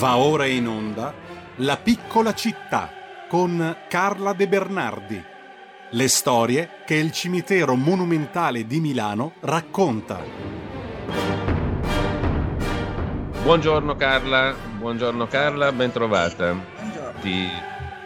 Va ora in onda La piccola città con Carla De Bernardi. Le storie che il cimitero monumentale di Milano racconta. Buongiorno Carla, buongiorno Carla, ben trovata. Buongiorno. Ti,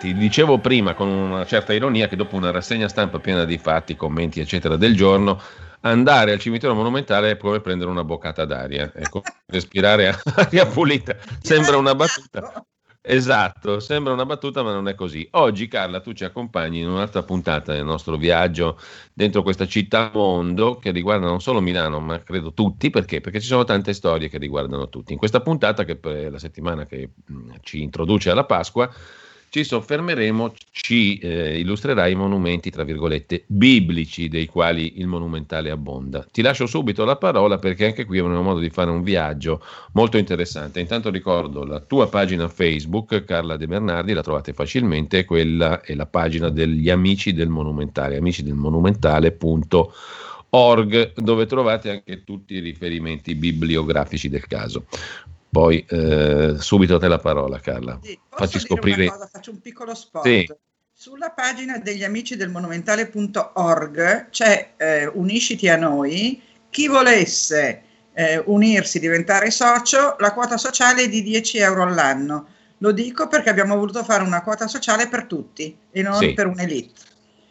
ti dicevo prima con una certa ironia che dopo una rassegna stampa piena di fatti, commenti eccetera del giorno, andare al cimitero monumentale è come prendere una boccata d'aria, ecco, respirare aria pulita. Sembra una battuta. Esatto, sembra una battuta ma non è così. Oggi Carla tu ci accompagni in un'altra puntata del nostro viaggio dentro questa città mondo che riguarda non solo Milano ma credo tutti, perché? Perché ci sono tante storie che riguardano tutti. In questa puntata che per la settimana che mh, ci introduce alla Pasqua ci soffermeremo, ci eh, illustrerai i monumenti, tra virgolette, biblici dei quali il monumentale abbonda. Ti lascio subito la parola perché anche qui avremo modo di fare un viaggio molto interessante. Intanto ricordo la tua pagina Facebook, Carla De Bernardi, la trovate facilmente, quella è la pagina degli amici del monumentale, amici del monumentale.org, dove trovate anche tutti i riferimenti bibliografici del caso. Poi eh, subito a te la parola, Carla. Sì, Facci scoprire. cosa, faccio un piccolo spot. Sì. Sulla pagina degli amici del monumentale.org c'è eh, Unisciti a noi. Chi volesse eh, unirsi, diventare socio, la quota sociale è di 10 euro all'anno. Lo dico perché abbiamo voluto fare una quota sociale per tutti e non Sì. per un'elite.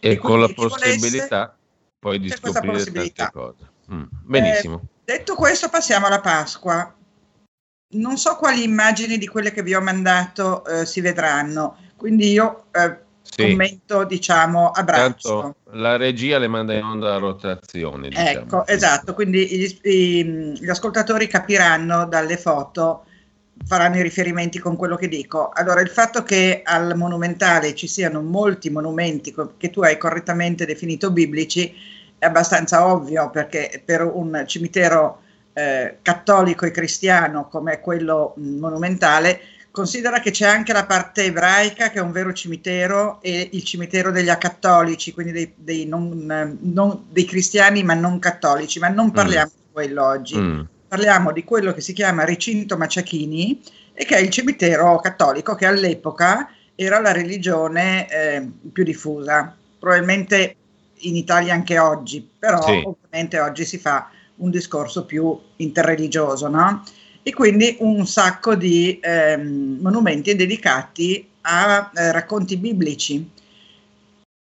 E, E con la possibilità poi di scoprire tante cose. Mm, benissimo. Detto questo, passiamo alla Pasqua. Non so quali immagini di quelle che vi ho mandato eh, si vedranno, quindi io eh, sì, commento, diciamo, a braccio. tanto la regia le manda in onda a rotazione. Diciamo. Ecco, esatto, quindi gli, i- gli ascoltatori capiranno dalle foto, faranno i riferimenti con quello che dico. Allora, il fatto che al monumentale ci siano molti monumenti che tu hai correttamente definito biblici è abbastanza ovvio perché per un cimitero eh, cattolico e cristiano come quello mh, monumentale, considera che c'è anche la parte ebraica che è un vero cimitero e il cimitero degli acattolici, quindi dei, dei non- eh, non- dei cristiani ma non cattolici, ma non parliamo di quello oggi, Mm, parliamo di quello che si chiama Recinto Maciachini e che è il cimitero cattolico che all'epoca era la religione eh, più diffusa, probabilmente in Italia anche oggi, però Sì. ovviamente oggi si fa un discorso più interreligioso, no? E quindi un sacco di ehm, monumenti dedicati a eh, racconti biblici.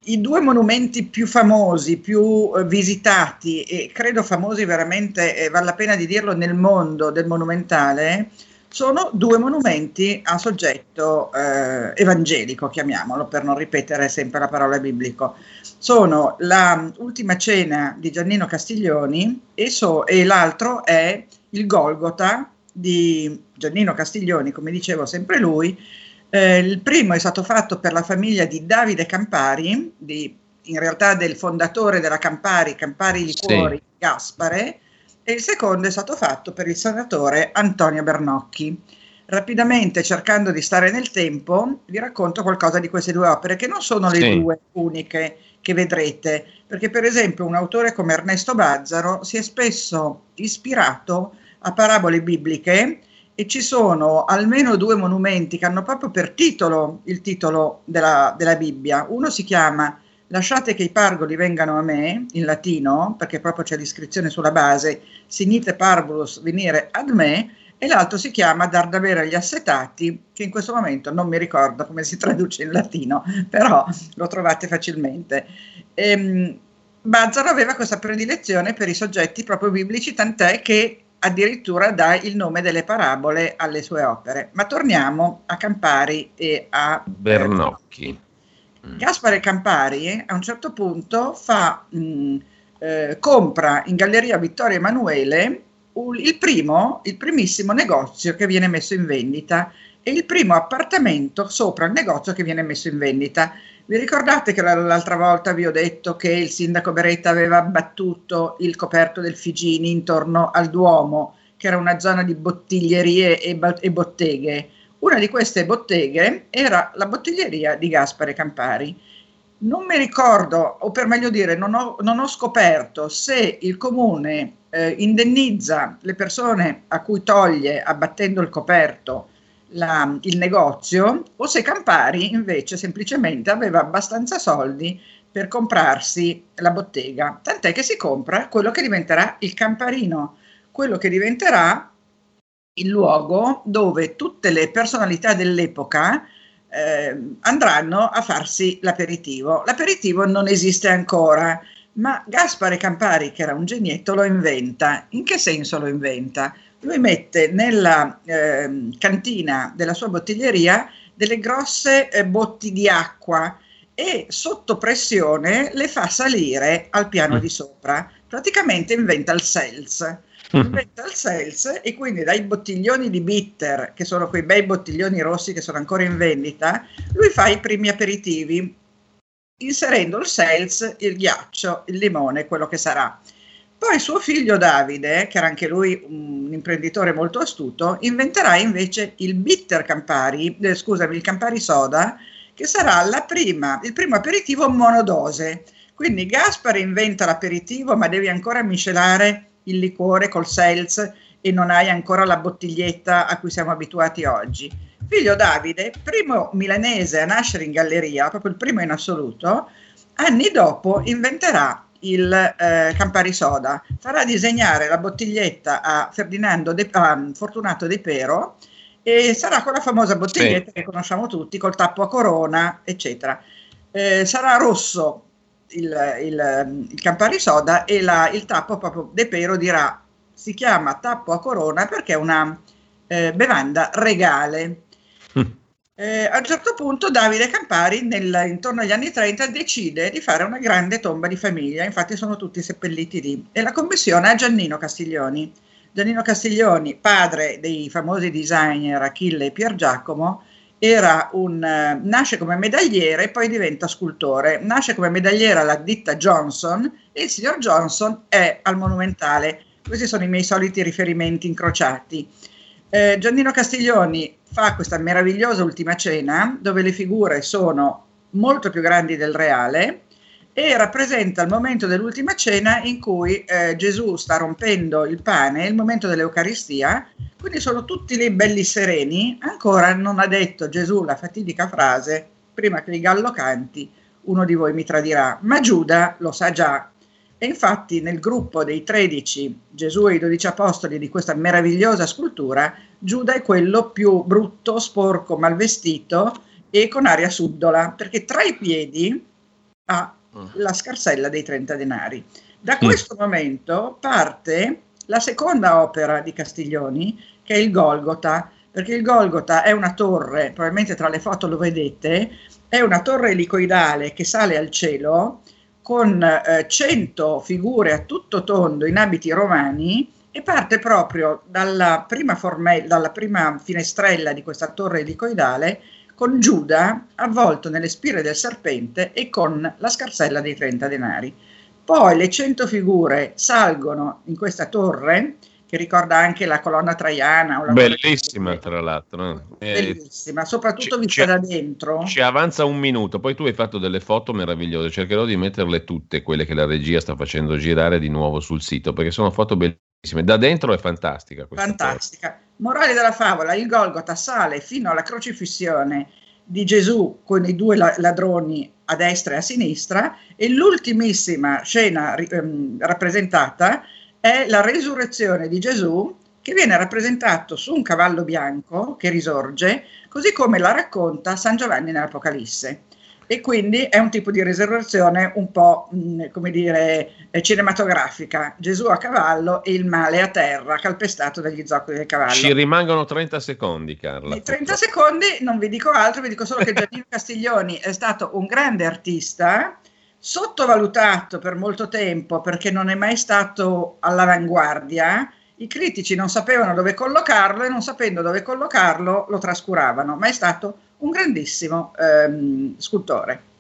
I due monumenti più famosi, più eh, visitati e credo famosi veramente, vale la pena di dirlo, nel mondo del monumentale, sono due monumenti a soggetto eh, evangelico, chiamiamolo, per non ripetere sempre la parola biblico. Sono la ultima cena di Giannino Castiglioni e, so- e l'altro è il Golgota di Giannino Castiglioni, come dicevo sempre lui. Eh, il primo è stato fatto per la famiglia di Davide Campari, di- in realtà del fondatore della Campari, Campari Liquori, Gaspare, e il secondo è stato fatto per il senatore Antonio Bernocchi. Rapidamente, cercando di stare nel tempo, vi racconto qualcosa di queste due opere, che non sono le Sì. due uniche che vedrete, perché per esempio un autore come Ernesto Bazzaro si è spesso ispirato a parabole bibliche e ci sono almeno due monumenti che hanno proprio per titolo il titolo della, della Bibbia. Uno si chiama Lasciate che i pargoli vengano a me, in latino, perché proprio c'è l'iscrizione sulla base, Sinite parvulus venire ad me, e l'altro si chiama Dar da bere agli assetati, che in questo momento non mi ricordo come si traduce in latino, però lo trovate facilmente. Ehm, Bazzaro aveva questa predilezione per i soggetti proprio biblici, tant'è che addirittura dà il nome delle parabole alle sue opere. Ma torniamo a Campari e a Bernocchi. Mm. Gaspare Campari eh, a un certo punto fa, mh, eh, compra in Galleria Vittorio Emanuele un- il primo, il primissimo negozio che viene messo in vendita e il primo appartamento sopra il negozio che viene messo in vendita. Vi ricordate che la- l'altra volta vi ho detto che il sindaco Beretta aveva abbattuto il coperto del Figini intorno al Duomo, che era una zona di bottiglierie e, e botteghe? Una di queste botteghe era la bottiglieria di Gaspare Campari. Non mi ricordo, o per meglio dire, non ho, non ho scoperto se il comune eh, indennizza le persone a cui toglie abbattendo il coperto la, il negozio o se Campari invece semplicemente aveva abbastanza soldi per comprarsi la bottega, tant'è che si compra quello che diventerà il Camparino, quello che diventerà il luogo dove tutte le personalità dell'epoca eh, andranno a farsi l'aperitivo. L'aperitivo non esiste ancora, ma Gaspare Campari, che era un genietto, lo inventa. In che senso lo inventa? Lui mette nella eh, cantina della sua bottiglieria delle grosse eh, botti di acqua e sotto pressione le fa salire al piano mm. di sopra. Praticamente inventa il sales. Mm. Inventa il sales e quindi dai bottiglioni di bitter, che sono quei bei bottiglioni rossi che sono ancora in vendita, lui fa i primi aperitivi inserendo il sales, il ghiaccio, il limone, quello che sarà. Poi suo figlio Davide, che era anche lui un imprenditore molto astuto, inventerà invece il bitter Campari, eh, scusami, il Campari soda, che sarà prima, il primo aperitivo monodose. Quindi Gaspare inventa l'aperitivo, ma devi ancora miscelare il liquore col sales e non hai ancora la bottiglietta a cui siamo abituati oggi. Figlio Davide, primo milanese a nascere in galleria, proprio il primo in assoluto, anni dopo inventerà il eh, Campari Soda, farà disegnare la bottiglietta a, Ferdinando De, a Fortunato De Pero e sarà quella famosa bottiglietta sì. che conosciamo tutti col tappo a corona, eccetera. Eh, sarà rosso il, il, il, Campari Soda e la, il tappo proprio De Pero dirà si chiama tappo a corona perché è una eh, bevanda regale. Mm. Eh, a un certo punto Davide Campari, nel, intorno agli anni 30, decide di fare una grande tomba di famiglia, infatti sono tutti seppelliti lì, e la commissione a Giannino Castiglioni. Giannino Castiglioni, padre dei famosi designer Achille e Pier Giacomo, un, eh, nasce come medagliere e poi diventa scultore. Nasce come medagliere alla ditta Johnson e il signor Johnson è al Monumentale. Questi sono i miei soliti riferimenti incrociati. Eh, Giannino Castiglioni fa questa meravigliosa ultima cena dove le figure sono molto più grandi del reale e rappresenta il momento dell'ultima cena in cui eh, Gesù sta rompendo il pane, il momento dell'Eucaristia, quindi sono tutti lì belli sereni, ancora non ha detto Gesù la fatidica frase, prima che il gallo canti, uno di voi mi tradirà, ma Giuda lo sa già. E infatti nel gruppo dei 13 Gesù e i 12 apostoli di questa meravigliosa scultura, Giuda è quello più brutto, sporco, malvestito e con aria subdola, perché tra i piedi ha. La scarsella dei 30 denari. Da mm. questo mm. momento parte la seconda opera di Castiglioni, che è il Golgota, perché il Golgota è una torre, probabilmente tra le foto lo vedete, è una torre elicoidale che sale al cielo con eh, 100 figure a tutto tondo in abiti romani e parte proprio dalla prima, formella, dalla prima finestrella di questa torre elicoidale con Giuda avvolto nelle spire del serpente e con la scarsella dei 30 denari. Poi le 100 figure salgono in questa torre che ricorda anche la colonna traiana. La Bellissima, tra l'altro. Eh, Bellissima, soprattutto ci, vista ci, da dentro. Ci avanza un minuto, poi tu hai fatto delle foto meravigliose, cercherò di metterle tutte, quelle che la regia sta facendo girare di nuovo sul sito, perché sono foto bellissime. Da dentro è fantastica. Fantastica. Torre. Morale della favola, il Golgota sale fino alla crocifissione di Gesù con i due ladroni a destra e a sinistra e l'ultimissima scena ehm, rappresentata è la resurrezione di Gesù che viene rappresentato su un cavallo bianco che risorge, così come la racconta San Giovanni nell'Apocalisse e quindi è un tipo di risurrezione un po' mh, mm, come dire eh, cinematografica. Gesù a cavallo e il male a terra calpestato dagli zoccoli del cavallo. Ci rimangono 30 secondi Carla in 30 secondi non vi dico altro vi dico solo che Giannino Castiglioni è stato un grande artista sottovalutato per molto tempo perché non è mai stato all'avanguardia i critici non sapevano dove collocarlo e non sapendo dove collocarlo lo trascuravano ma è stato un grandissimo ehm, scultore.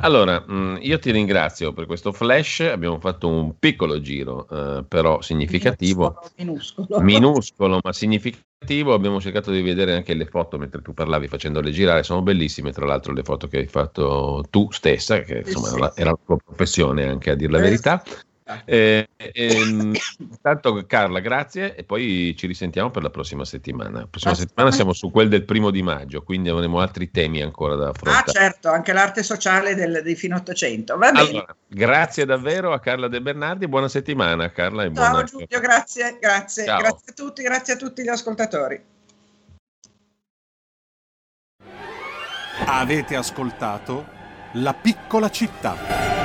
Allora, mm, io ti ringrazio per questo flash, abbiamo fatto un piccolo giro, eh, però significativo, minuscolo, minuscolo, ma significativo, abbiamo cercato di vedere anche le foto mentre tu parlavi facendole girare, sono bellissime tra l'altro le foto che hai fatto tu stessa, che insomma sì, sì. era la tua professione anche a dire la verità. Eh, ehm, tanto Carla, grazie e poi ci risentiamo per la prossima settimana. La prossima settimana siamo su quel del primo di maggio, quindi avremo altri temi ancora da affrontare. Ah certo, anche l'arte sociale del, di fine Ottocento. Va bene. Allora, grazie davvero a Carla De Bernardi, buona settimana Carla. E Ciao buona... Giulio, grazie, grazie, Ciao. grazie a tutti, grazie a tutti gli ascoltatori. Avete ascoltato La piccola città.